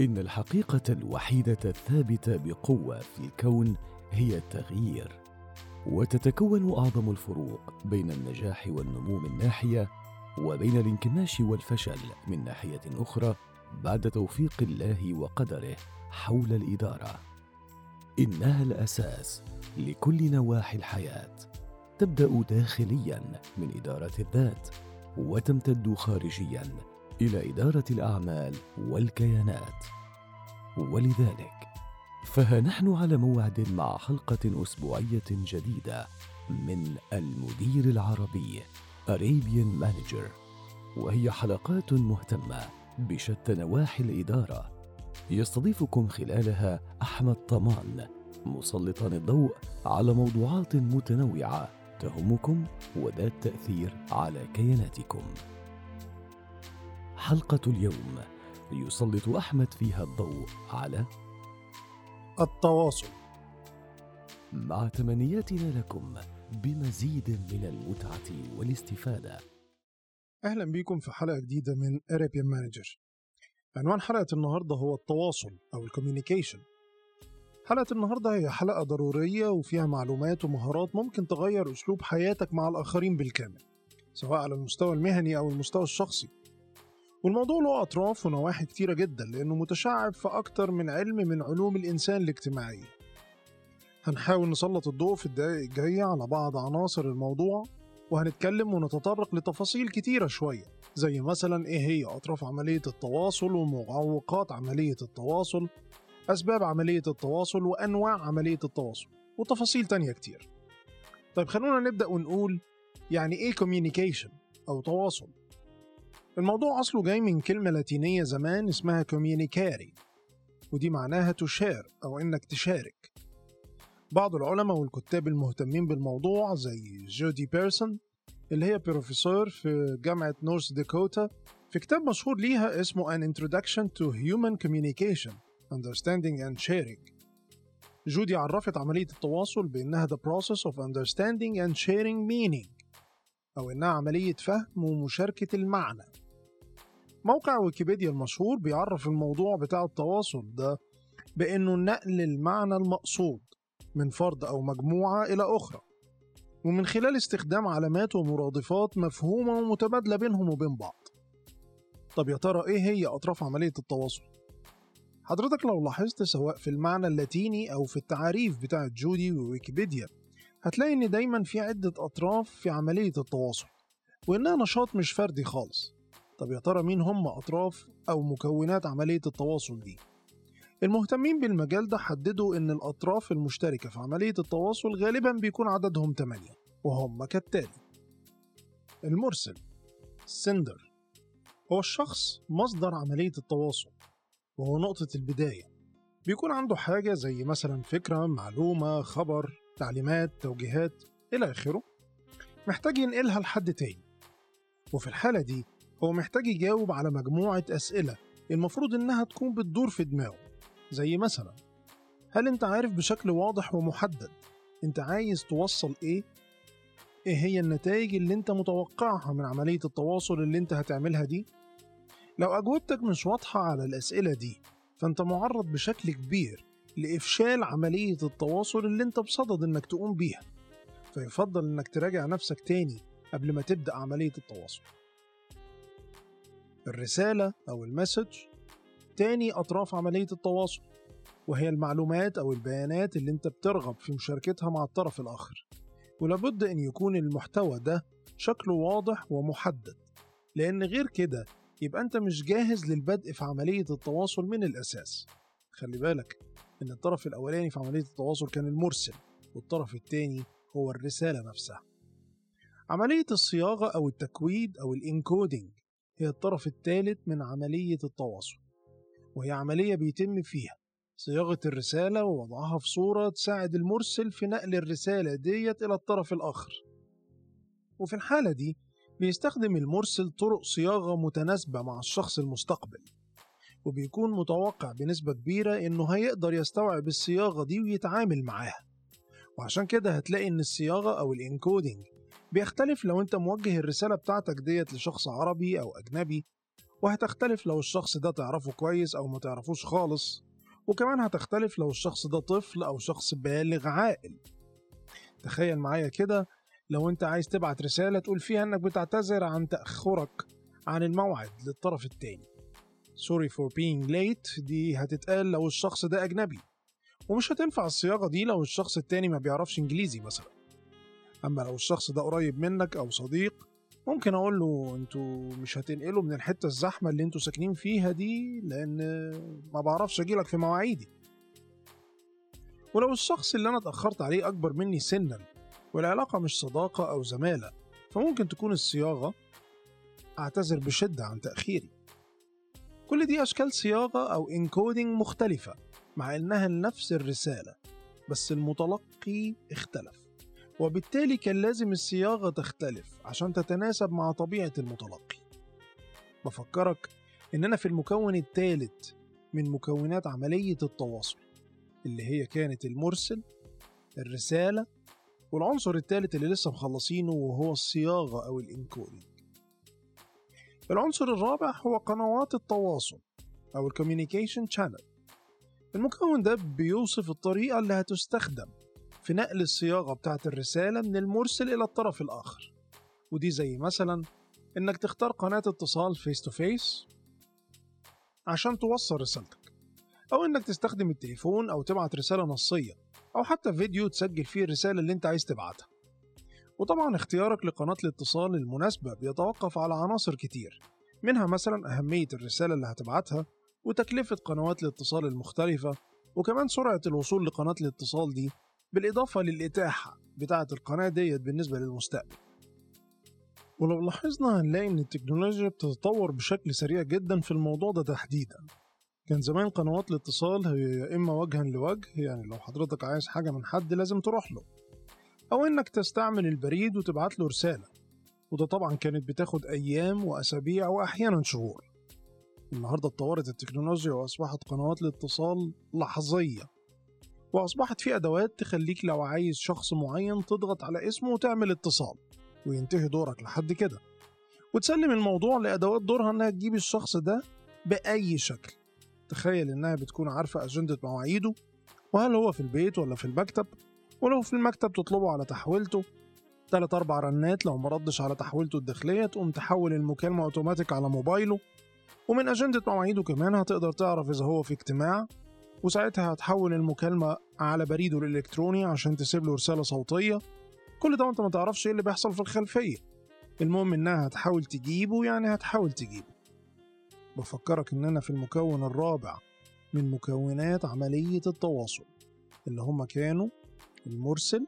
إن الحقيقة الوحيدة الثابتة بقوة في الكون هي التغيير وتتكون أعظم الفروق بين النجاح والنمو من ناحية وبين الانكماش والفشل من ناحية أخرى بعد توفيق الله وقدره حول الإدارة. إنها الأساس لكل نواحي الحياة. تبدأ داخليا من إدارة الذات وتمتد خارجيا إلى إدارة الأعمال والكيانات. ولذلك فها نحن على موعد مع حلقة أسبوعية جديدة من المدير العربي Arabian Manager. وهي حلقات مهتمة بشتى نواحي الإدارة. يستضيفكم خلالها أحمد طمان مسلطا الضوء على موضوعات متنوعة تهمكم وذات تأثير على كياناتكم. حلقة اليوم. يسلط أحمد فيها الضوء على التواصل. مع تمنياتنا لكم بمزيد من المتعة والاستفادة. أهلا بيكم في حلقة جديدة من Arabian Manager. عنوان حلقة النهاردة هو التواصل أو الكوميونيكيشن. حلقة النهاردة هي حلقة ضرورية وفيها معلومات ومهارات ممكن تغير أسلوب حياتك مع الآخرين بالكامل سواء على المستوى المهني أو المستوى الشخصي. والموضوع له أطراف ونواحي كتيرة جدا لأنه متشعب في أكتر من علم من علوم الإنسان الاجتماعية هنحاول نسلط الضوء في الدقائق الجاية على بعض عناصر الموضوع وهنتكلم ونتطرق لتفاصيل كتيرة شوية زي مثلا إيه هي أطراف عملية التواصل ومعوقات عملية التواصل أسباب عملية التواصل وأنواع عملية التواصل وتفاصيل تانية كتير. طيب خلونا نبدأ ونقول يعني إيه communication أو تواصل. الموضوع أصله جاي من كلمة لاتينية زمان اسمها communicare ودي معناها to share أو إنك تشارك. بعض العلماء والكتاب المهتمين بالموضوع زي جودي بيرسون اللي هي بروفيسور في جامعة نورث داكوتا في كتاب مشهور ليها اسمه An Introduction to Human Communication Understanding and Sharing. جودي عرفت عملية التواصل بأنها the process of understanding and sharing meaning أو إنها عملية فهم ومشاركة المعنى. موقع ويكيبيديا المشهور بيعرف الموضوع بتاع التواصل ده بأنه نقل المعنى المقصود من فرد أو مجموعة إلى أخرى ومن خلال استخدام علامات ومرادفات مفهومة ومتبادلة بينهم وبين بعض طب يا ترى إيه هي أطراف عملية التواصل؟ حضرتك لو لاحظت سواء في المعنى اللاتيني أو في التعاريف بتاعة جودي وويكيبيديا هتلاقي إن دايما في عدة أطراف في عملية التواصل وإنها نشاط مش فردي خالص طب يا ترى مين هم أطراف أو مكونات عملية التواصل دي؟ المهتمين بالمجال ده حددوا إن الأطراف المشتركة في عملية التواصل غالبا بيكون عددهم 8 وهم كالتالي المرسل السندر هو الشخص مصدر عملية التواصل وهو نقطة البداية. بيكون عنده حاجة زي مثلا فكرة معلومة خبر تعليمات توجيهات إلى آخره. محتاج ينقلها لحد تاني. وفي الحالة دي هو محتاج يجاوب على مجموعة أسئلة المفروض إنها تكون بتدور في دماغه زي مثلا هل أنت عارف بشكل واضح ومحدد أنت عايز توصل إيه؟ إيه هي النتائج اللي أنت متوقعها من عملية التواصل اللي أنت هتعملها دي؟ لو أجوبتك مش واضحة على الأسئلة دي فأنت معرض بشكل كبير لإفشال عملية التواصل اللي أنت بصدد إنك تقوم بيها فيفضل إنك تراجع نفسك تاني قبل ما تبدأ عملية التواصل الرسالة أو المسج. تاني أطراف عملية التواصل وهي المعلومات أو البيانات اللي أنت بترغب في مشاركتها مع الطرف الآخر. ولابد أن يكون المحتوى ده شكله واضح ومحدد لأن غير كده يبقى أنت مش جاهز للبدء في عملية التواصل من الأساس. خلي بالك إن الطرف الأولاني في عملية التواصل كان المرسل والطرف التاني هو الرسالة نفسها. عملية الصياغة أو التكويد أو الإنكودينج هي الطرف الثالث من عملية التواصل وهي عملية بيتم فيها صياغة الرسالة ووضعها في صورة تساعد المرسل في نقل الرسالة ديت إلى الطرف الآخر. وفي الحالة دي بيستخدم المرسل طرق صياغة متناسبة مع الشخص المستقبل وبيكون متوقع بنسبة كبيرة إنه هيقدر يستوعب الصياغة دي ويتعامل معاها وعشان كده هتلاقي إن الصياغة أو الإنكودينج بيختلف لو أنت موجه الرسالة بتاعتك ديت لشخص عربي أو أجنبي وهتختلف لو الشخص ده تعرفه كويس أو ما تعرفوش خالص وكمان هتختلف لو الشخص ده طفل أو شخص بالغ عاقل. تخيل معايا كده لو انت عايز تبعت رسالة تقول فيها انك بتعتذر عن تأخرك عن الموعد للطرف التاني. Sorry for being late دي هتتقال لو الشخص ده أجنبي. ومش هتنفع الصياغة دي لو الشخص التاني ما بيعرفش إنجليزي مثلا. أما لو الشخص ده قريب منك أو صديق ممكن أقول له أنتوا مش هتنقلوا من الحتة الزحمة اللي أنتوا ساكنين فيها دي لأن ما بعرفش أجيلك في مواعيدي. ولو الشخص اللي أنا اتأخرت عليه أكبر مني سنا والعلاقة مش صداقة أو زمالة فممكن تكون الصياغة أعتذر بشدة عن تأخيري. كل دي أشكال صياغة أو انكودينج مختلفة مع إنها نفس الرسالة بس المتلقي اختلف. وبالتالي كان لازم الصياغة تختلف عشان تتناسب مع طبيعة المتلقي. بفكرك إننا في المكون الثالث من مكونات عملية التواصل اللي هي كانت المرسل الرسالة والعنصر الثالث اللي لسه مخلصينه وهو الصياغة أو ال encoding العنصر الرابع هو قنوات التواصل أو ال communication channel المكون ده بيوصف الطريقة اللي هتستخدم في نقل الصياغة بتاعة الرسالة من المرسل إلى الطرف الآخر. ودي زي مثلا إنك تختار قناة اتصال face to face عشان توصل رسالتك أو إنك تستخدم التليفون أو تبعت رسالة نصية أو حتى فيديو تسجل فيه الرسالة اللي أنت عايز تبعتها. وطبعا اختيارك لقناة الاتصال المناسبة بيتوقف على عناصر كتير منها مثلا أهمية الرسالة اللي هتبعتها وتكلفة قنوات الاتصال المختلفة وكمان سرعة الوصول لقناة الاتصال دي بالإضافة للإتاحة بتاعة القناة ديت بالنسبة للمستقبل. ولو لاحظنا هنلاقي إن التكنولوجيا بتتطور بشكل سريع جدا في الموضوع ده تحديدا. كان زمان قنوات الاتصال هي يا إما وجها لوجه يعني لو حضرتك عايز حاجة من حد لازم تروح له. أو إنك تستعمل البريد وتبعت له رسالة. وده طبعا كانت بتاخد أيام وأسابيع وأحيانا شهور. النهاردة اتطورت التكنولوجيا وأصبحت قنوات الاتصال لحظية. وأصبحت في أدوات تخليك لو عايز شخص معين تضغط على اسمه وتعمل اتصال وينتهي دورك لحد كده. وتسلم الموضوع لأدوات دورها إنها تجيب الشخص ده بأي شكل. تخيل إنها بتكون عارفة أجندة مواعيده وهل هو في البيت ولا في المكتب؟ ولو في المكتب تطلبه على تحويلته. تلات أربع رنات لو مردش على تحويلته الداخلية تقوم تحول المكالمة أوتوماتيك على موبايله. ومن أجندة مواعيده كمان هتقدر تعرف إذا هو في اجتماع وساعتها هتحول المكالمة على بريده الإلكتروني عشان تسيب له رسالة صوتية. كل ده وأنت ما تعرفش إيه اللي بيحصل في الخلفية. المهم إنها هتحاول تجيبه يعني هتحاول تجيبه. بفكرك إننا في المكون الرابع من مكونات عملية التواصل اللي هما كانوا المرسل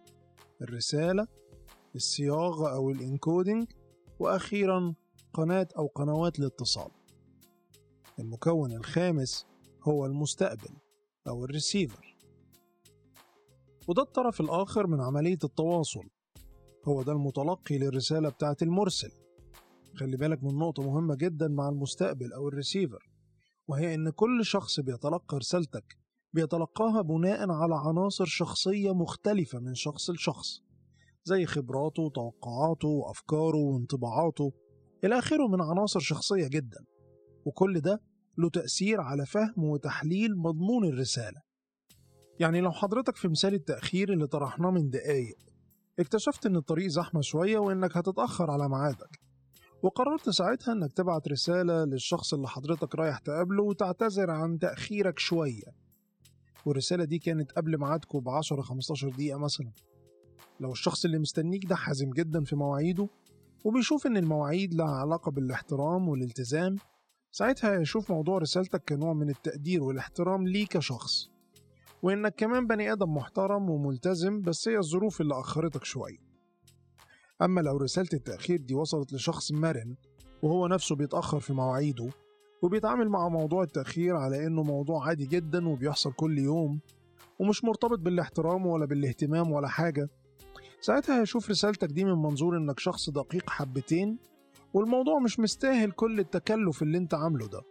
الرسالة الصياغة أو الإنكودينج وأخيرا قناة أو قنوات الاتصال. المكون الخامس هو المستقبل. أو الريسيفر وده الطرف الآخر من عملية التواصل. هو ده المتلقي للرسالة بتاعة المرسل. خلي بالك من نقطة مهمة جدا مع المستقبل أو الريسيفر وهي إن كل شخص بيتلقى رسالتك بيتلقاها بناء على عناصر شخصية مختلفة من شخص لشخص زي خبراته وتوقعاته وأفكاره وانطباعاته إلى آخره من عناصر شخصية جدا. وكل ده له تأثير على فهم وتحليل مضمون الرسالة. يعني لو حضرتك في مثال التأخير اللي طرحناه من دقايق اكتشفت إن الطريق زحمة شوية وإنك هتتأخر على ميعادك وقررت ساعتها إنك تبعت رسالة للشخص اللي حضرتك رايح تقابله وتعتذر عن تأخيرك شوية. والرسالة دي كانت قبل ميعادكم ب 10 15 دقيقة مثلا. لو الشخص اللي مستنيك ده حازم جدا في مواعيده وبيشوف إن المواعيد لها علاقة بالاحترام والالتزام ساعتها هيشوف موضوع رسالتك كنوع من التقدير والاحترام ليك كشخص وإنك كمان بني آدم محترم وملتزم بس هي الظروف اللي أخرتك شوية. أما لو رسالة التأخير دي وصلت لشخص مرن وهو نفسه بيتأخر في مواعيده وبيتعامل مع موضوع التأخير على إنه موضوع عادي جدا وبيحصل كل يوم ومش مرتبط بالاحترام ولا بالاهتمام ولا حاجة ساعتها هيشوف رسالتك دي من منظور إنك شخص دقيق حبتين والموضوع مش مستاهل كل التكلف اللي انت عامله ده.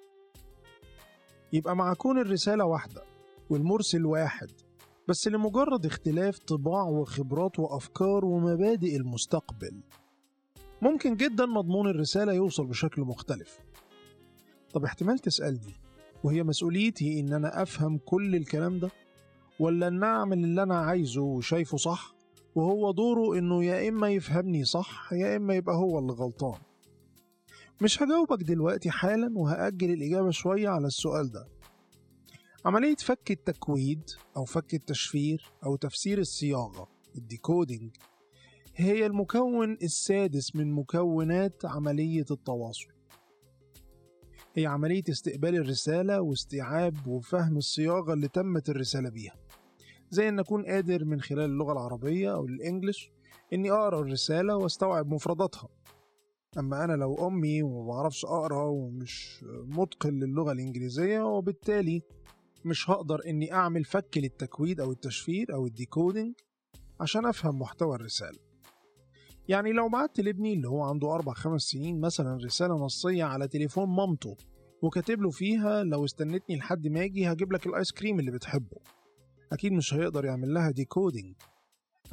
يبقى مع كون الرسالة واحدة والمرسل واحد بس لمجرد اختلاف طباع وخبرات وأفكار ومبادئ المستقبل ممكن جدا مضمون الرسالة يوصل بشكل مختلف. طب احتمال تسألني وهي مسؤوليتي إن أنا أفهم كل الكلام ده؟ ولا إن أعمل اللي أنا عايزه وشايفه صح وهو دوره إنه يا إما يفهمني صح يا إما يبقى هو اللي غلطان؟ مش هجاوبك دلوقتي حالا وهأجل الإجابة شوية على السؤال ده. عملية فك التكويد أو فك التشفير أو تفسير الصياغة ال decoding هي المكون السادس من مكونات عملية التواصل. هي عملية استقبال الرسالة واستيعاب وفهم الصياغة اللي تمت الرسالة بيها. زي أن أكون قادر من خلال اللغة العربية أو ال English إني أقرأ الرسالة وأستوعب مفرداتها. أما أنا لو أمي وما بعرفش أقرأ ومش متقن للغة الإنجليزية وبالتالي مش هقدر إني أعمل فك للتكويد أو التشفير أو ال decoding عشان أفهم محتوى الرسالة. يعني لو بعت لابني اللي هو عنده أربع خمس سنين مثلا رسالة نصية على تليفون مامته وكاتب له فيها لو استنتني لحد ما أجي هجيب لك ال ice cream اللي بتحبه. أكيد مش هيقدر يعمل لها decoding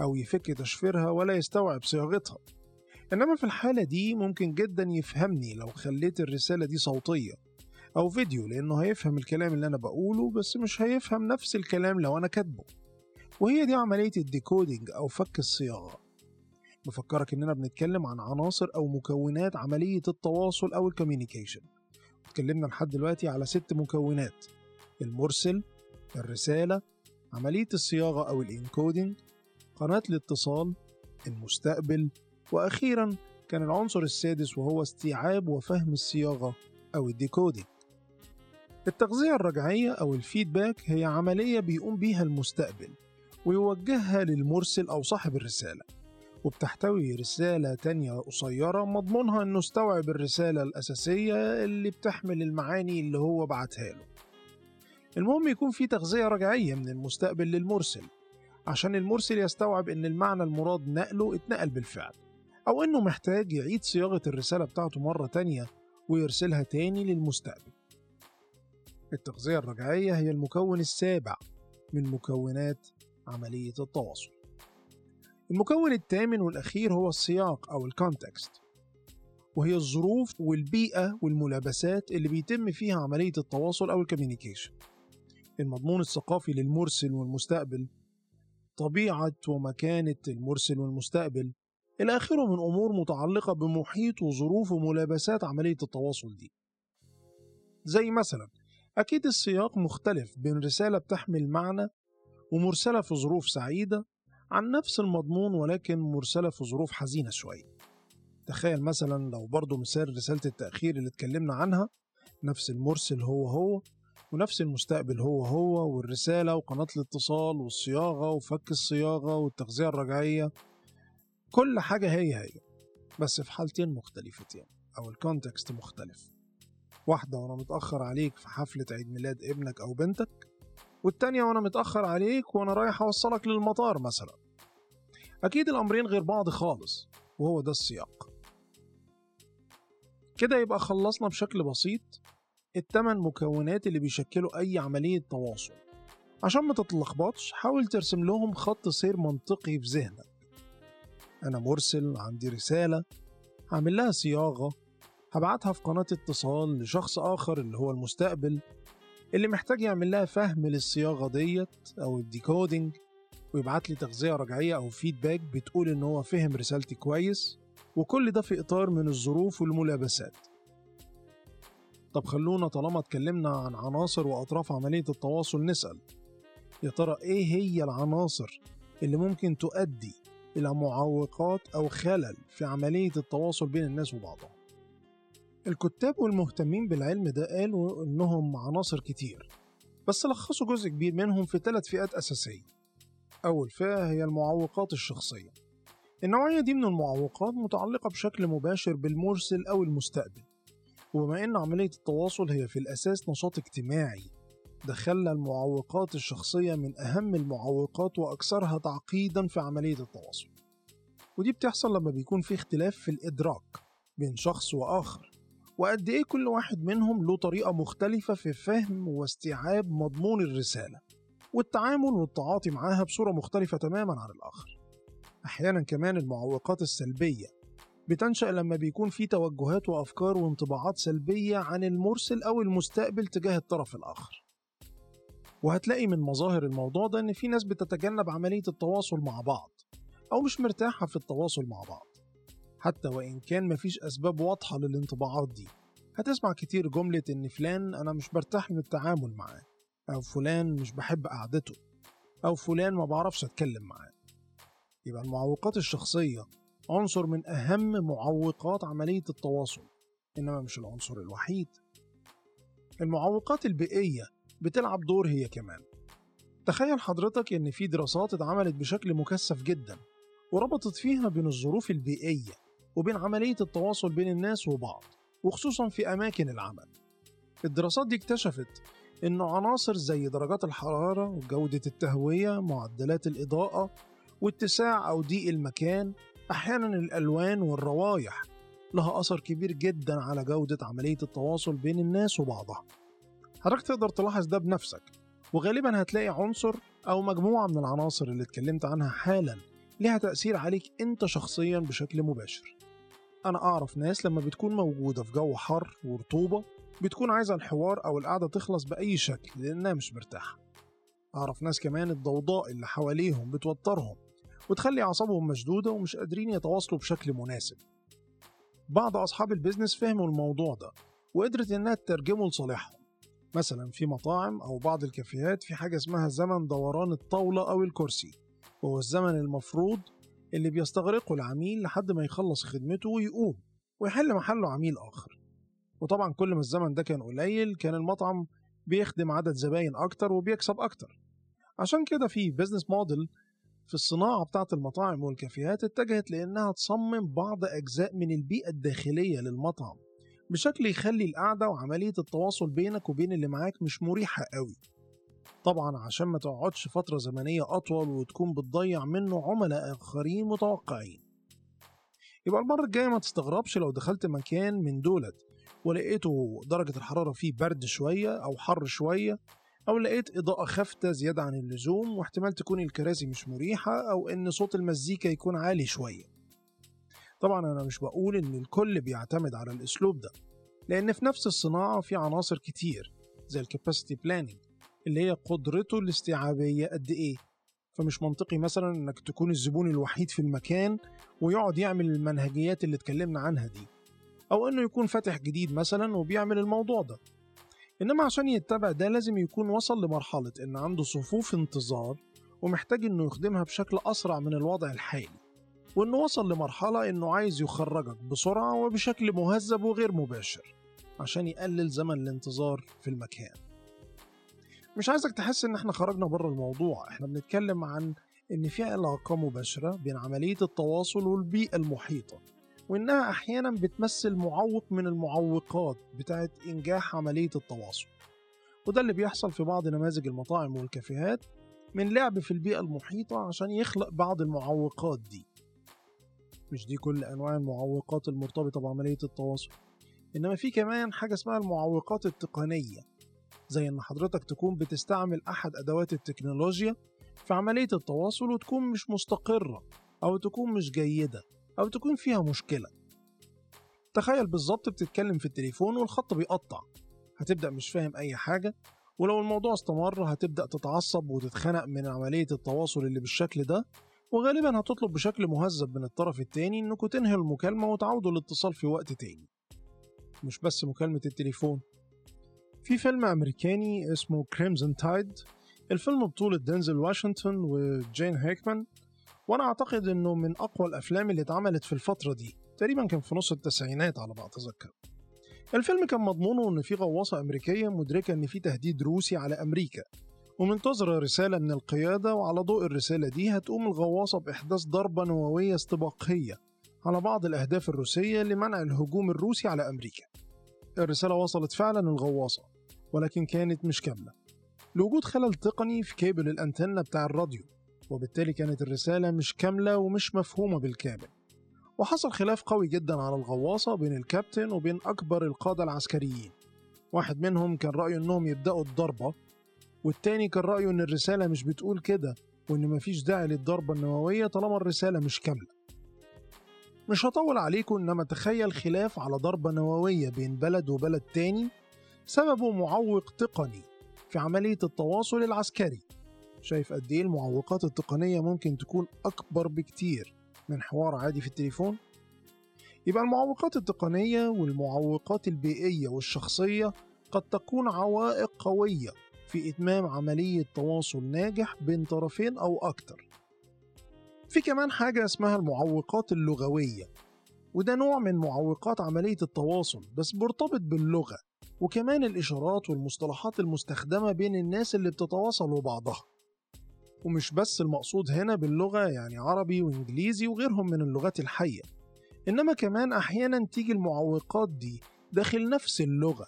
أو يفك تشفيرها ولا يستوعب صياغتها. إنما في الحالة دي ممكن جدا يفهمني لو خليت الرسالة دي صوتية أو فيديو لأنه هيفهم الكلام اللي أنا بقوله بس مش هيفهم نفس الكلام لو أنا كاتبه. وهي دي عملية ال decoding أو فك الصياغة. بفكرك إننا بنتكلم عن عناصر أو مكونات عملية التواصل أو ال communication. اتكلمنا لحد دلوقتي على ست مكونات المرسل الرسالة عملية الصياغة أو ال encoding قناة الاتصال المستقبل وأخيرا كان العنصر السادس وهو استيعاب وفهم الصياغة أو الديكودينج. التغذية الرجعية أو الفيدباك هي عملية بيقوم بيها المستقبل ويوجهها للمرسل أو صاحب الرسالة وبتحتوي رسالة تانية قصيرة مضمونها إنه استوعب الرسالة الأساسية اللي بتحمل المعاني اللي هو بعتها له. المهم يكون في تغذية رجعية من المستقبل للمرسل عشان المرسل يستوعب إن المعنى المراد نقله اتنقل بالفعل. أو إنه محتاج يعيد صياغة الرسالة بتاعته مرة تانية ويرسلها تاني للمستقبل. التغذية الرجعية هي المكون السابع من مكونات عملية التواصل. المكون الثامن والأخير هو السياق أو ال context وهي الظروف والبيئة والملابسات اللي بيتم فيها عملية التواصل أو ال communication المضمون الثقافي للمرسل والمستقبل طبيعة ومكانة المرسل والمستقبل إلى آخره من أمور متعلقة بمحيط وظروف وملابسات عملية التواصل دي. زي مثلا أكيد السياق مختلف بين رسالة بتحمل معنى ومرسلة في ظروف سعيدة عن نفس المضمون ولكن مرسلة في ظروف حزينة شوية. تخيل مثلا لو برضه مثال رسالة التأخير اللي اتكلمنا عنها نفس المرسل هو هو ونفس المستقبل هو هو والرسالة وقناة الاتصال والصياغة وفك الصياغة والتغذية الرجعية كل حاجة هي هي بس في حالتين مختلفتين أو الكونتكست مختلف. واحدة وأنا متأخر عليك في حفلة عيد ميلاد ابنك أو بنتك والتانية وأنا متأخر عليك وأنا رايح أوصلك للمطار مثلا. أكيد الأمرين غير بعض خالص وهو ده السياق. كده يبقى خلصنا بشكل بسيط التمن مكونات اللي بيشكلوا أي عملية تواصل. عشان ما تتلخبطش حاول ترسم لهم خط سير منطقي في ذهنك. أنا مرسل عندي رسالة هعمل لها صياغة هبعتها في قناة اتصال لشخص آخر اللي هو المستقبل اللي محتاج يعمل لها فهم للصياغة ديت أو ال decoding ويبعت لي تغذية رجعية أو feedback بتقول إن هو فهم رسالتي كويس وكل ده في إطار من الظروف والملابسات. طب خلونا طالما اتكلمنا عن عناصر وأطراف عملية التواصل نسأل. يا ترى إيه هي العناصر اللي ممكن تؤدي إلى معوقات أو خلل في عملية التواصل بين الناس وبعضها الكتاب والمهتمين بالعلم ده قالوا إنهم عناصر كتير بس لخصوا جزء كبير منهم في ثلاث فئات أساسية. أول فئة هي المعوقات الشخصية. النوعية دي من المعوقات متعلقة بشكل مباشر بالمرسل أو المستقبل وبما إن عملية التواصل هي في الأساس نشاط اجتماعي خلى المعوقات الشخصية من أهم المعوقات وأكثرها تعقيدا في عملية التواصل. ودي بتحصل لما بيكون في اختلاف في الإدراك بين شخص وآخر وقد إيه كل واحد منهم له طريقة مختلفة في فهم واستيعاب مضمون الرسالة والتعامل والتعاطي معاها بصورة مختلفة تماما عن الآخر. أحيانا كمان المعوقات السلبية بتنشأ لما بيكون في توجهات وأفكار وانطباعات سلبية عن المرسل أو المستقبل تجاه الطرف الآخر. وهتلاقي من مظاهر الموضوع ده إن في ناس بتتجنب عملية التواصل مع بعض أو مش مرتاحة في التواصل مع بعض. حتى وإن كان مفيش أسباب واضحة للانطباعات دي. هتسمع كتير جملة إن فلان أنا مش برتاح من التعامل معاه أو فلان مش بحب قعدته أو فلان ما بعرفش أتكلم معاه. يبقى المعوقات الشخصية عنصر من أهم معوقات عملية التواصل إنما مش العنصر الوحيد. المعوقات البيئية بتلعب دور هي كمان. تخيل حضرتك إن في دراسات اتعملت بشكل مكثف جدا وربطت فيها بين الظروف البيئية وبين عملية التواصل بين الناس وبعض وخصوصا في أماكن العمل. الدراسات دي اكتشفت إن عناصر زي درجات الحرارة وجودة التهوية معدلات الإضاءة واتساع أو ضيق المكان أحيانا الألوان والروايح لها أثر كبير جدا على جودة عملية التواصل بين الناس وبعضها. حضرتك تقدر تلاحظ ده بنفسك وغالبا هتلاقي عنصر أو مجموعة من العناصر اللي اتكلمت عنها حالا ليها تأثير عليك أنت شخصيا بشكل مباشر. أنا أعرف ناس لما بتكون موجودة في جو حر ورطوبة بتكون عايزة الحوار أو القعدة تخلص بأي شكل لأنها مش مرتاحة. أعرف ناس كمان الضوضاء اللي حواليهم بتوترهم وتخلي أعصابهم مشدودة ومش قادرين يتواصلوا بشكل مناسب. بعض أصحاب ال business فهموا الموضوع ده وقدرت إنها تترجمه لصالحهم. مثلا في مطاعم أو بعض الكافيهات في حاجة اسمها زمن دوران الطاولة أو الكرسي. وهو الزمن المفروض اللي بيستغرقه العميل لحد ما يخلص خدمته ويقوم ويحل محله عميل آخر. وطبعا كل ما الزمن ده كان قليل كان المطعم بيخدم عدد زباين أكتر وبيكسب أكتر. عشان كده في بيزنس موديل في الصناعة بتاعة المطاعم والكافيهات اتجهت لأنها تصمم بعض أجزاء من البيئة الداخلية للمطعم. بشكل يخلي القعدة وعملية التواصل بينك وبين اللي معاك مش مريحة قوي. طبعا عشان ما تقعدش فترة زمنية أطول وتكون بتضيع منه عملاء آخرين متوقعين. يبقى المرة الجاية ما تستغربش لو دخلت مكان من دولت ولقيته درجة الحرارة فيه برد شوية أو حر شوية أو لقيت إضاءة خافتة زيادة عن اللزوم واحتمال تكون الكراسي مش مريحة أو إن صوت المزيكا يكون عالي شوية. طبعا أنا مش بقول إن الكل بيعتمد على الأسلوب ده لأن في نفس الصناعة في عناصر كتير زي الكاباسيتي بلاننج اللي هي قدرته الاستيعابية قد إيه. فمش منطقي مثلا إنك تكون الزبون الوحيد في المكان ويقعد يعمل المنهجيات اللي اتكلمنا عنها دي أو إنه يكون فاتح جديد مثلا وبيعمل الموضوع ده. إنما عشان يتبع ده لازم يكون وصل لمرحلة إن عنده صفوف انتظار ومحتاج إنه يخدمها بشكل أسرع من الوضع الحالي. وإنه وصل لمرحلة إنه عايز يخرجك بسرعة وبشكل مهذب وغير مباشر عشان يقلل زمن الانتظار في المكان. مش عايزك تحس إن إحنا خرجنا بره الموضوع. إحنا بنتكلم عن إن في علاقة مباشرة بين عملية التواصل والبيئة المحيطة وإنها أحيانا بتمثل معوق من المعوقات بتاعت إنجاح عملية التواصل. وده اللي بيحصل في بعض نماذج المطاعم والكافيهات من لعب في البيئة المحيطة عشان يخلق بعض المعوقات دي. مش دي كل أنواع المعوقات المرتبطة بعملية التواصل. إنما في كمان حاجة اسمها المعوقات التقنية زي إن حضرتك تكون بتستعمل أحد أدوات التكنولوجيا في عملية التواصل وتكون مش مستقرة أو تكون مش جيدة أو تكون فيها مشكلة. تخيل بالظبط بتتكلم في التليفون والخط بيقطع هتبدأ مش فاهم أي حاجة ولو الموضوع استمر هتبدأ تتعصب وتتخنق من عملية التواصل اللي بالشكل ده وغالبا هتطلب بشكل مهذب من الطرف التاني انكم تنهوا المكالمة وتعودوا الاتصال في وقت تاني. مش بس مكالمة التليفون. في فيلم أمريكاني اسمه كريمزون تايد الفيلم بطولة دينزل واشنطن وجين هيكمان. وأنا أعتقد إنه من أقوى الأفلام اللي اتعملت في الفترة دي. تقريبا كان في نص التسعينات على ما أتذكر. الفيلم كان مضمونه إن في غواصة أمريكية مدركة إن في تهديد روسي على أمريكا. ومنتظرة رسالة من القيادة وعلى ضوء الرسالة دي هتقوم الغواصة بإحداث ضربة نووية استباقية على بعض الأهداف الروسية لمنع الهجوم الروسي على أمريكا. الرسالة وصلت فعلا الغواصة ولكن كانت مش كاملة. لوجود خلل تقني في كيبل الأنتنة بتاع الراديو وبالتالي كانت الرسالة مش كاملة ومش مفهومة بالكامل. وحصل خلاف قوي جدا على الغواصة بين الكابتن وبين أكبر القادة العسكريين. واحد منهم كان رأيه إنهم يبدأوا الضربة والتاني كان رأيه إن الرسالة مش بتقول كده وإن مفيش داعي للضربة النووية طالما الرسالة مش كاملة مش هطول عليكم إنما تخيل خلاف على ضربة نووية بين بلد وبلد تاني سببه معوق تقني في عملية التواصل العسكري شايف قد إيه المعوقات التقنية ممكن تكون أكبر بكتير من حوار عادي في التليفون؟ يبقى المعوقات التقنية والمعوقات البيئية والشخصية قد تكون عوائق قوية في إتمام عملية تواصل ناجح بين طرفين أو أكتر. في كمان حاجة اسمها المعوقات اللغوية وده نوع من معوقات عملية التواصل بس مرتبط باللغة وكمان الإشارات والمصطلحات المستخدمة بين الناس اللي بتتواصل وبعضها ومش بس المقصود هنا باللغة يعني عربي وإنجليزي وغيرهم من اللغات الحية إنما كمان أحيانا تيجي المعوقات دي داخل نفس اللغة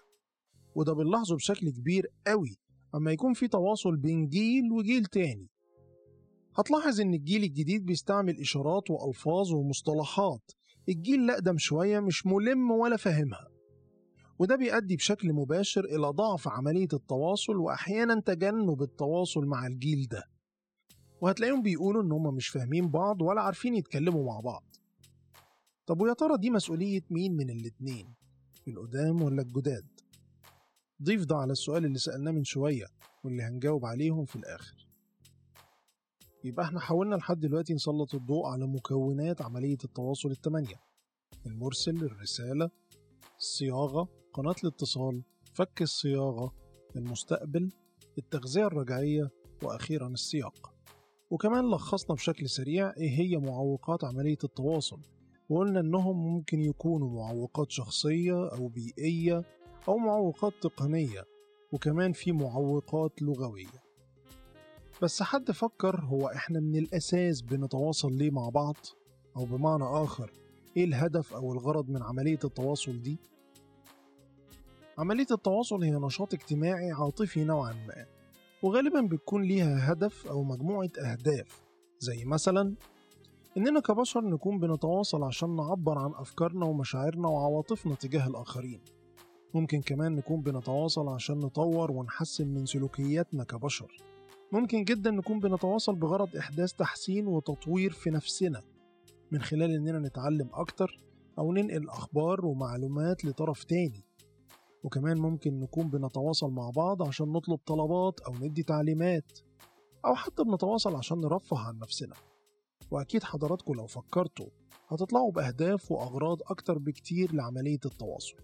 وده بنلاحظه بشكل كبير قوي أما يكون في تواصل بين جيل وجيل تاني. هتلاحظ إن الجيل الجديد بيستعمل إشارات وألفاظ ومصطلحات. الجيل الأقدم شوية مش ملم ولا فاهمها. وده بيؤدي بشكل مباشر إلى ضعف عملية التواصل وأحيانا تجنب التواصل مع الجيل ده. وهتلاقيهم بيقولوا إن هم مش فاهمين بعض ولا عارفين يتكلموا مع بعض. طب ويا ترى دي مسؤولية مين من الاتنين؟ القدام ولا الجداد؟ ضيف ده على السؤال اللي سألناه من شوية واللي هنجاوب عليهم في الآخر. يبقى إحنا حاولنا لحد دلوقتي نسلط الضوء على مكونات عملية التواصل التمانية. المرسل الرسالة الصياغة قناة الاتصال فك الصياغة المستقبل التغذية الرجعية وأخيرا السياق. وكمان لخصنا بشكل سريع إيه هي معوقات عملية التواصل. وقلنا إنهم ممكن يكونوا معوقات شخصية أو بيئية أو معوقات تقنية وكمان في معوقات لغوية بس حد فكر هو إحنا من الأساس بنتواصل ليه مع بعض؟ أو بمعنى آخر إيه الهدف أو الغرض من عملية التواصل دي؟ عملية التواصل هي نشاط اجتماعي عاطفي نوعا ما وغالبا بتكون ليها هدف أو مجموعة أهداف زي مثلا إننا كبشر نكون بنتواصل عشان نعبر عن أفكارنا ومشاعرنا وعواطفنا تجاه الآخرين ممكن كمان نكون بنتواصل عشان نطور ونحسن من سلوكياتنا كبشر. ممكن جدا نكون بنتواصل بغرض إحداث تحسين وتطوير في نفسنا. من خلال إننا نتعلم أكتر أو ننقل أخبار ومعلومات لطرف تاني. وكمان ممكن نكون بنتواصل مع بعض عشان نطلب طلبات أو ندي تعليمات. أو حتى بنتواصل عشان نرفه عن نفسنا. وأكيد حضراتكم لو فكرتوا هتطلعوا بأهداف وأغراض أكتر بكتير لعملية التواصل.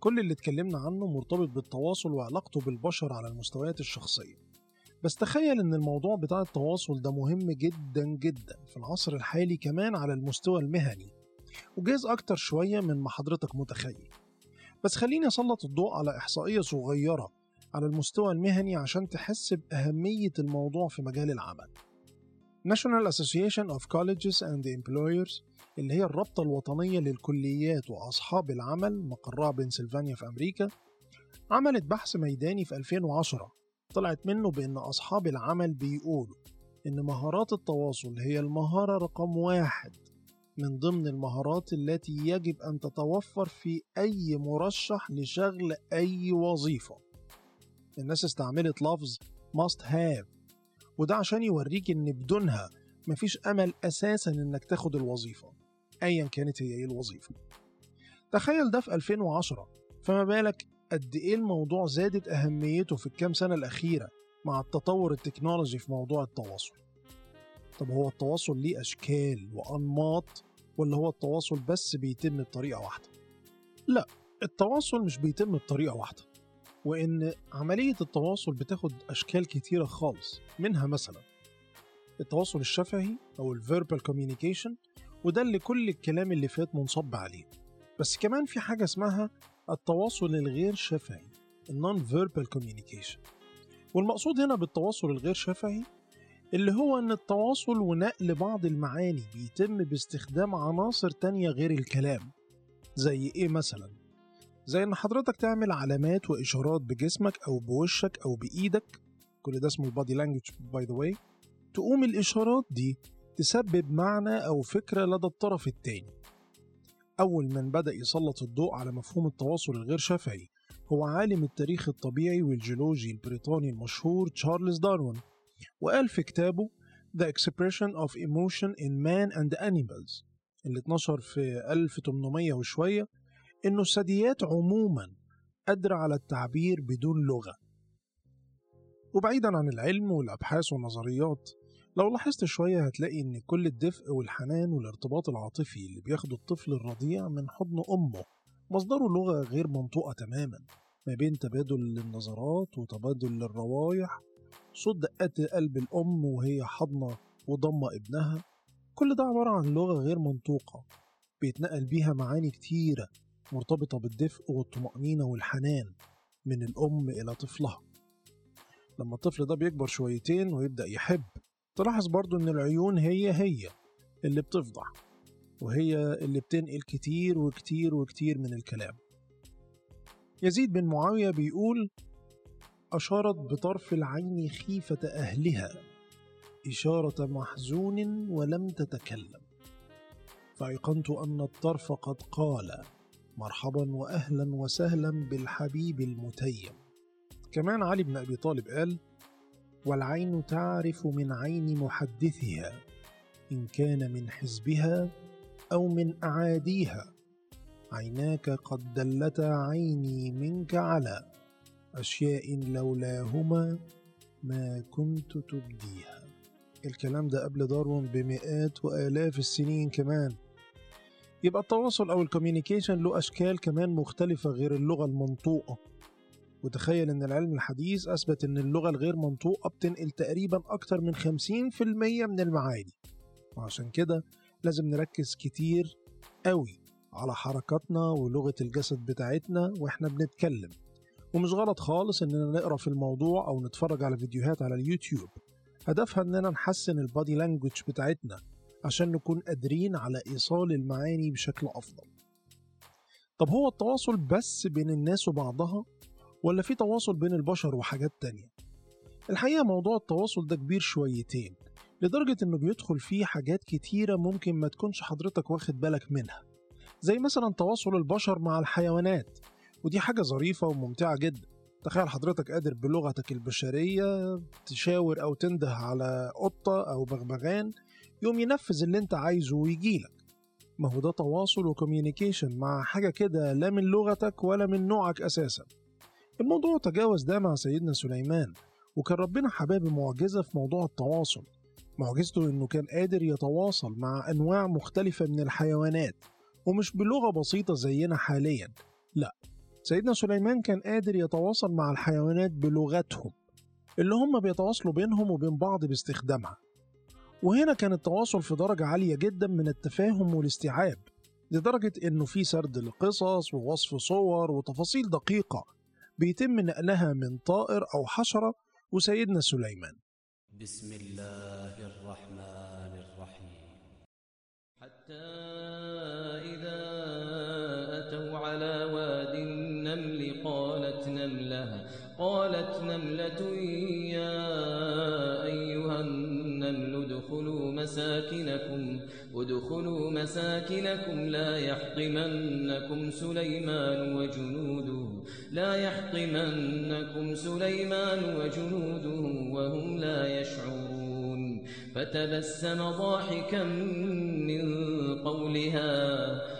كل اللي اتكلمنا عنه مرتبط بالتواصل وعلاقته بالبشر على المستويات الشخصية. بس تخيل إن الموضوع بتاع التواصل ده مهم جدا جدا في العصر الحالي كمان على المستوى المهني وجايز أكتر شوية من ما حضرتك متخيل. بس خليني أسلط الضوء على إحصائية صغيرة على المستوى المهني عشان تحس بأهمية الموضوع في مجال العمل. National Association of Colleges and Employers اللي هي الرابطة الوطنية للكليات وأصحاب العمل مقرها بنسلفانيا في أمريكا عملت بحث ميداني في 2010 طلعت منه بأن أصحاب العمل بيقولوا إن مهارات التواصل هي المهارة رقم واحد من ضمن المهارات التي يجب أن تتوفر في أي مرشح لشغل أي وظيفة. الناس استعملت لفظ must have وده عشان يوريك إن بدونها مفيش أمل أساسا إنك تاخد الوظيفة. أيا كانت هي إيه الوظيفة. تخيل ده في 2010 فما بالك قد إيه الموضوع زادت أهميته في الكام سنة الأخيرة مع التطور التكنولوجي في موضوع التواصل. طب هو التواصل ليه أشكال وأنماط ولا هو التواصل بس بيتم بطريقة واحدة؟ لا التواصل مش بيتم بطريقة واحدة. وإن عملية التواصل بتاخد أشكال كتيرة خالص منها مثلا التواصل الشفهي أو ال verbal communication وده اللي كل الكلام اللي فات منصب عليه. بس كمان في حاجة اسمها التواصل الغير شفهي non verbal communication. والمقصود هنا بالتواصل الغير شفهي اللي هو إن التواصل ونقل بعض المعاني بيتم باستخدام عناصر تانية غير الكلام زي إيه مثلا؟ زي إن حضرتك تعمل علامات وإشارات بجسمك أو بوشك أو بإيدك كل ده اسمه ال body language by the way تقوم الإشارات دي تسبب معنى أو فكرة لدى الطرف التاني. أول من بدأ يسلط الضوء على مفهوم التواصل الغير شفهي هو عالم التاريخ الطبيعي والجيولوجي البريطاني المشهور تشارلز داروين وقال في كتابه The Expression of Emotion in Man and Animals اللي اتنشر في 1800 وشوية إنه الثدييات عموما قادرة على التعبير بدون لغة. وبعيدا عن العلم والأبحاث والنظريات لو لاحظت شوية هتلاقي إن كل الدفء والحنان والارتباط العاطفي اللي بياخده الطفل الرضيع من حضن أمه مصدره لغة غير منطوقة تماما ما بين تبادل للنظرات وتبادل للروايح صوت دقات قلب الأم وهي حضنة وضمة ابنها كل ده عبارة عن لغة غير منطوقة بيتنقل بيها معاني كتيرة مرتبطة بالدفء والطمأنينة والحنان من الأم إلى طفلها. لما الطفل ده بيكبر شويتين ويبدأ يحب تلاحظ برضو إن العيون هي هي اللي بتفضح وهي اللي بتنقل كتير وكتير وكتير من الكلام. يزيد بن معاوية بيقول أشارت بطرف العين خيفة أهلها إشارة محزون ولم تتكلم. فأيقنت أن الطرف قد قال مرحبا وأهلا وسهلا بالحبيب المتيم. كمان علي بن أبي طالب قال والعين تعرف من عين محدثها إن كان من حزبها أو من أعاديها. عيناك قد دلتا عيني منك على أشياء لولاهما ما كنت تبديها. الكلام ده قبل داروين بمئات وآلاف السنين كمان. يبقى التواصل أو ال communication له أشكال كمان مختلفة غير اللغة المنطوقة. وتخيل إن العلم الحديث أثبت إن اللغة الغير منطوقة بتنقل تقريبا أكتر من 50% من المعاني. وعشان كده لازم نركز كتير قوي على حركاتنا ولغة الجسد بتاعتنا وإحنا بنتكلم. ومش غلط خالص إننا نقرأ في الموضوع أو نتفرج على فيديوهات على اليوتيوب. هدفها إننا نحسن البادي لانجوج بتاعتنا عشان نكون قادرين على إيصال المعاني بشكل أفضل. طب هو التواصل بس بين الناس وبعضها ولا في تواصل بين البشر وحاجات تانية؟ الحقيقة موضوع التواصل ده كبير شويتين لدرجة إنه بيدخل فيه حاجات كتيرة ممكن ما تكونش حضرتك واخد بالك منها زي مثلا تواصل البشر مع الحيوانات ودي حاجة ظريفة وممتعة جدا. تخيل حضرتك قادر بلغتك البشرية تشاور أو تنده على قطة أو بغبغان يوم ينفذ اللي أنت عايزه ويجيلك ما هو ده تواصل وكوميونيكيشن مع حاجة كده لا من لغتك ولا من نوعك أساسا. الموضوع تجاوز ده مع سيدنا سليمان وكان ربنا حباب معجزة في موضوع التواصل. معجزته إنه كان قادر يتواصل مع أنواع مختلفة من الحيوانات ومش بلغة بسيطة زينا حاليا لا. سيدنا سليمان كان قادر يتواصل مع الحيوانات بلغتهم اللي هم بيتواصلوا بينهم وبين بعض باستخدامها. وهنا كان التواصل في درجة عالية جدا من التفاهم والاستيعاب لدرجة إنه في سرد القصص ووصف صور وتفاصيل دقيقة. بيتم نقلها من طائر أو حشرة وسيدنا سليمان. بسم الله الرحمن الرحيم. حتى إذا أتوا على واد النمل قالت نملة قالت نملة مساكنكم ادخلوا مساكنكم لا يحطمنكم سليمان وجنوده لا يحطمنكم سليمان وجنوده وهم لا يشعرون. فتبسم ضاحكا من قولها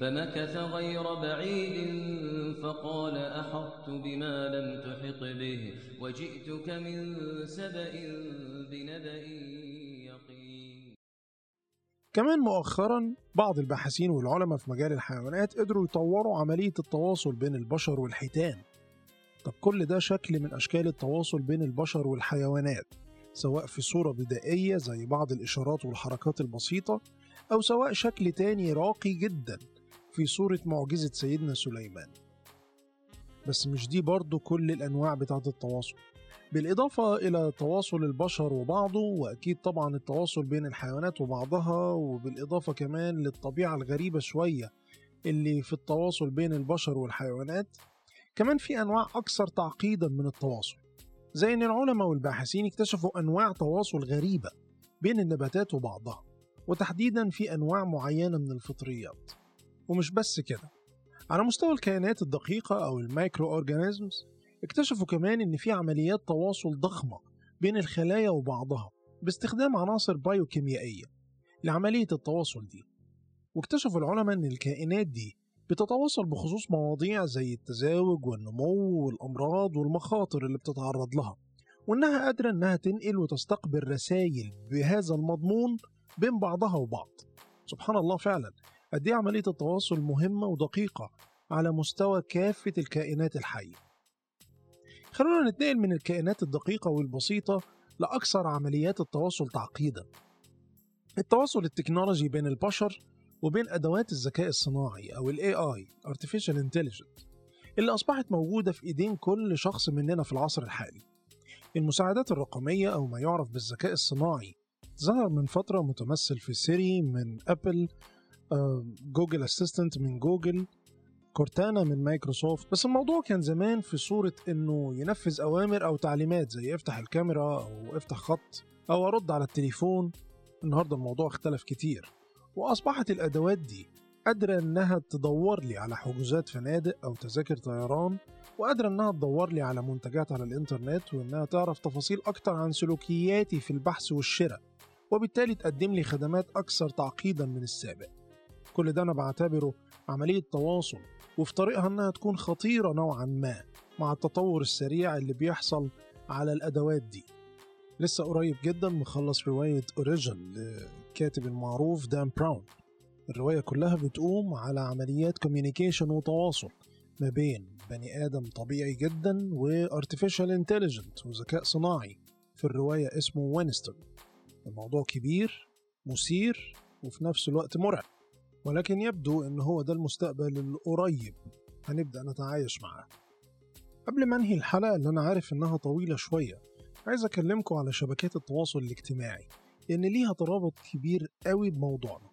فمكث غير بعيد فقال أحطت بما لم تحط به وجئتك من سبأ بنبأ يقين. كمان مؤخرا بعض الباحثين والعلماء في مجال الحيوانات قدروا يطوروا عملية التواصل بين البشر والحيتان. طب كل ده شكل من أشكال التواصل بين البشر والحيوانات سواء في صورة بدائية زي بعض الإشارات والحركات البسيطة أو سواء شكل تاني راقي جدا. في صورة معجزة سيدنا سليمان. بس مش دي برضو كل الأنواع بتاعة التواصل. بالإضافة إلى تواصل البشر وبعضه وأكيد طبعا التواصل بين الحيوانات وبعضها وبالإضافة كمان للطبيعة الغريبة شوية اللي في التواصل بين البشر والحيوانات كمان في أنواع أكثر تعقيدا من التواصل. زي إن العلماء والباحثين اكتشفوا أنواع تواصل غريبة بين النباتات وبعضها وتحديدا في أنواع معينة من الفطريات. ومش بس كده. على مستوى الكائنات الدقيقة أو ال micro-organisms اكتشفوا كمان إن في عمليات تواصل ضخمة بين الخلايا وبعضها باستخدام عناصر بايوكيميائية لعملية التواصل دي. واكتشفوا العلماء إن الكائنات دي بتتواصل بخصوص مواضيع زي التزاوج والنمو والأمراض والمخاطر اللي بتتعرض لها وإنها قادرة إنها تنقل وتستقبل رسائل بهذا المضمون بين بعضها وبعض. سبحان الله فعلا قد إيه عملية التواصل مهمة ودقيقة على مستوى كافة الكائنات الحية. خلونا نتنقل من الكائنات الدقيقة والبسيطة لأكثر عمليات التواصل تعقيدا. التواصل التكنولوجي بين البشر وبين أدوات الذكاء الصناعي أو ال AI Artificial Intelligence اللي أصبحت موجودة في إيدين كل شخص مننا في العصر الحالي. المساعدات الرقمية أو ما يعرف بالذكاء الصناعي ظهر من فترة متمثل في سيري من أبل جوجل Assistant من جوجل كورتانا من مايكروسوفت بس الموضوع كان زمان في صورة إنه ينفذ أوامر أو تعليمات زي افتح الكاميرا أو افتح خط أو أرد على التليفون. النهارده الموضوع اختلف كتير وأصبحت الأدوات دي قادرة إنها تدور لي على حجوزات فنادق أو تذاكر طيران وقادرة إنها تدور لي على منتجات على الإنترنت وإنها تعرف تفاصيل أكتر عن سلوكياتي في البحث والشراء. وبالتالي تقدم لي خدمات أكثر تعقيدا من السابق. كل ده أنا بعتبره عملية تواصل وفي طريقها إنها تكون خطيرة نوعا ما مع التطور السريع اللي بيحصل على الأدوات دي. لسه قريب جدا مخلص رواية Origin للكاتب المعروف دان براون. الرواية كلها بتقوم على عمليات communication وتواصل ما بين بني آدم طبيعي جدا و artificial intelligent وذكاء صناعي في الرواية اسمه وينستون الموضوع كبير مثير وفي نفس الوقت مرعب. ولكن يبدو إن هو ده المستقبل القريب. هنبدأ نتعايش معاه. قبل ما أنهي الحلقة اللي أنا عارف إنها طويلة شوية عايز أكلمكم على شبكات التواصل الاجتماعي لأن ليها ترابط كبير قوي بموضوعنا.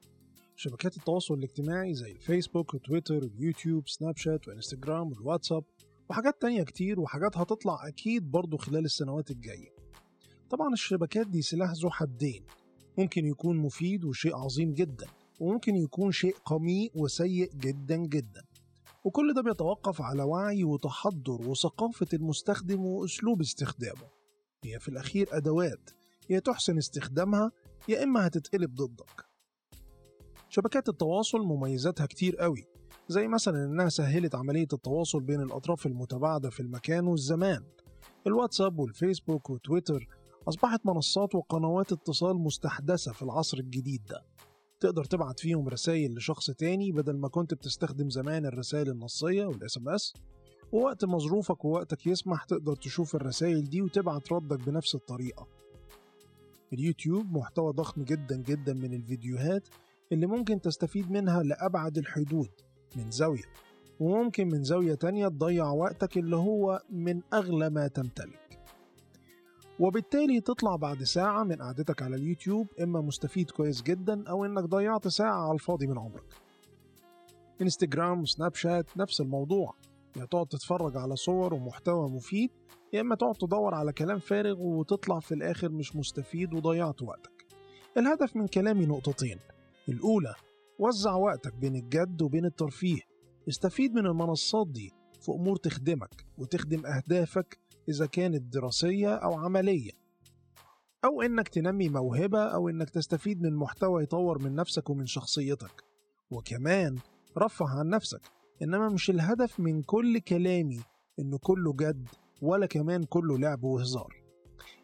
شبكات التواصل الاجتماعي زي الفيسبوك وتويتر واليوتيوب سناب شات وانستجرام والواتساب وحاجات تانية كتير وحاجات هتطلع أكيد برضو خلال السنوات الجاية. طبعا الشبكات دي سلاح ذو حدين ممكن يكون مفيد وشيء عظيم جدا. وممكن يكون شيء قميء وسيء جدا جدا. وكل ده بيتوقف على وعي وتحضر وثقافة المستخدم وأسلوب استخدامه. هي في الأخير أدوات يا تحسن استخدامها يا إما هتتقلب ضدك. شبكات التواصل مميزاتها كتير قوي زي مثلا إنها سهلت عملية التواصل بين الأطراف المتباعدة في المكان والزمان. الواتساب والفيسبوك وتويتر أصبحت منصات وقنوات اتصال مستحدثة في العصر الجديد ده. تقدر تبعت فيهم رسائل لشخص تاني بدل ما كنت بتستخدم زمان الرسائل النصية وال SMS ووقت ما ظروفك ووقتك يسمح تقدر تشوف الرسائل دي وتبعت ردك بنفس الطريقة. اليوتيوب محتوى ضخم جدا جدا من الفيديوهات اللي ممكن تستفيد منها لأبعد الحدود من زاوية. وممكن من زاوية تانية تضيع وقتك اللي هو من أغلى ما تمتلك. وبالتالي تطلع بعد ساعة من قعدتك على اليوتيوب إما مستفيد كويس جدا أو إنك ضيعت ساعة على الفاضي من عمرك. إنستجرام وسناب شات نفس الموضوع. يا تقعد تتفرج على صور ومحتوى مفيد يا إما تقعد تدور على كلام فارغ وتطلع في الآخر مش مستفيد وضيعت وقتك. الهدف من كلامي نقطتين. الأولى وزع وقتك بين الجد وبين الترفيه. استفيد من المنصات دي. في أمور تخدمك وتخدم أهدافك إذا كانت دراسية أو عملية. أو إنك تنمي موهبة أو إنك تستفيد من محتوى يطور من نفسك ومن شخصيتك. وكمان رفه عن نفسك. إنما مش الهدف من كل كلامي إنه كله جد ولا كمان كله لعب وهزار.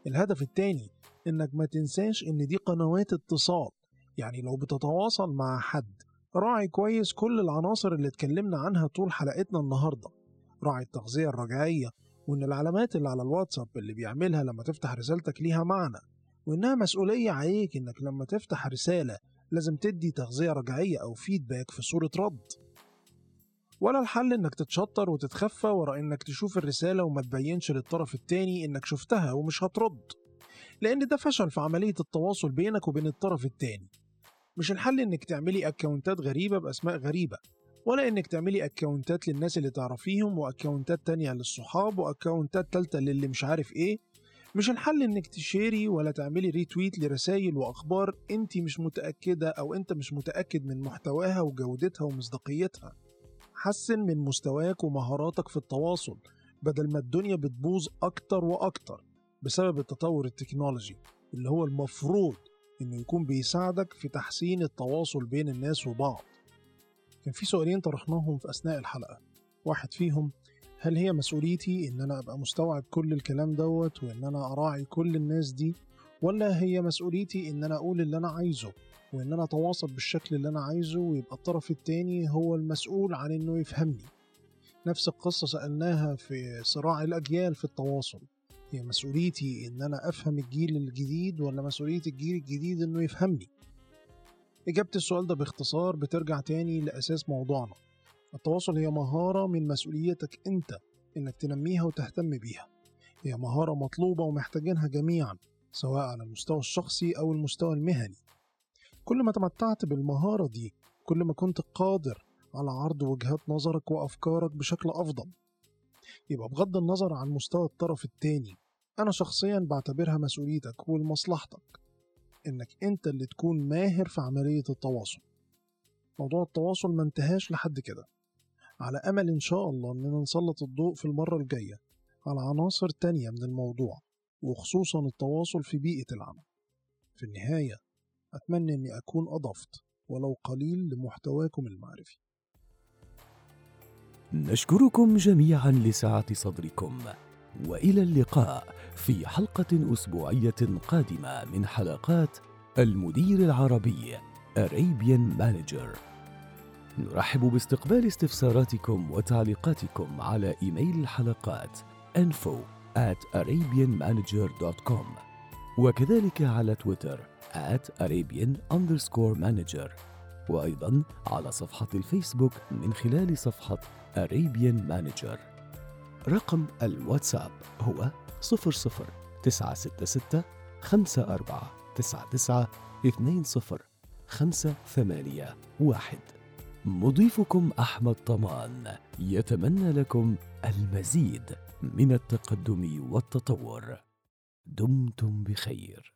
الهدف التاني إنك ما تنساش إن دي قنوات اتصال. يعني لو بتتواصل مع حد راعي كويس كل العناصر اللي اتكلمنا عنها طول حلقتنا النهارده. راعي التغذية الرجعية وإن العلامات اللي على الواتساب اللي بيعملها لما تفتح رسالتك ليها معنى وإنها مسؤولية عليك إنك لما تفتح رسالة لازم تدي تغذية رجعية أو فيدباك في صورة رد. ولا الحل إنك تتشطر وتتخفى ورا إنك تشوف الرسالة وما تبينش للطرف التاني إنك شفتها ومش هترد لأن ده فشل في عملية التواصل بينك وبين الطرف التاني. مش الحل إنك تعملي account ات غريبة بأسماء غريبة. ولا إنك تعملي account ات للناس اللي تعرفيهم و account ات تانية للصحاب و account ات تالتة للي مش عارف إيه. مش الحل إنك ت share ي ولا تعملي retweet لرسائل وأخبار أنت مش متأكدة أو أنت مش متأكد من محتواها وجودتها ومصداقيتها. حسن من مستواك ومهاراتك في التواصل بدل ما الدنيا بتبوظ أكتر وأكتر بسبب التطور التكنولوجي اللي هو المفروض إنه يكون بيساعدك في تحسين التواصل بين الناس وبعض. كان في سؤالين طرحناهم في أثناء الحلقة. واحد فيهم هل هي مسؤوليتي إن أنا أبقى مستوعب كل الكلام دوت وإن أنا أراعي كل الناس دي ولا هي مسؤوليتي إن أنا أقول اللي أنا عايزه وإن أنا أتواصل بالشكل اللي أنا عايزه ويبقى الطرف التاني هو المسؤول عن إنه يفهمني؟ نفس القصة سألناها في صراع الأجيال في التواصل. هي مسؤوليتي إن أنا أفهم الجيل الجديد ولا مسؤولية الجيل الجديد إنه يفهمني؟ إجابة السؤال ده باختصار بترجع تاني لأساس موضوعنا. التواصل هي مهارة من مسؤوليتك أنت إنك تنميها وتهتم بيها. هي مهارة مطلوبة ومحتاجينها جميعا سواء على المستوى الشخصي أو المستوى المهني. كل ما تمتعت بالمهارة دي كل ما كنت قادر على عرض وجهات نظرك وأفكارك بشكل أفضل. يبقى بغض النظر عن مستوى الطرف التاني أنا شخصيا بعتبرها مسؤوليتك ولمصلحتك إنك أنت اللي تكون ماهر في عملية التواصل. موضوع التواصل ما انتهاش لحد كده. على أمل إن شاء الله إننا نسلط الضوء في المرة الجاية على عناصر تانية من الموضوع وخصوصا التواصل في بيئة العمل. في النهاية أتمنى أني أكون أضفت ولو قليل لمحتواكم المعرفي. نشكركم جميعا لسعة صدركم. وإلى اللقاء في حلقة أسبوعية قادمة من حلقات المدير العربي Arabian Manager. نرحب باستقبال استفساراتكم وتعليقاتكم على إيميل الحلقات info at arabianmanager.com وكذلك على تويتر at arabian underscore manager وأيضا على صفحة الفيسبوك من خلال صفحة Arabian Manager. رقم الواتساب هو 00 966 54 99 20 خمسة ثمانية واحد. مضيفكم أحمد طمان يتمنى لكم المزيد من التقدم والتطور. دمتم بخير.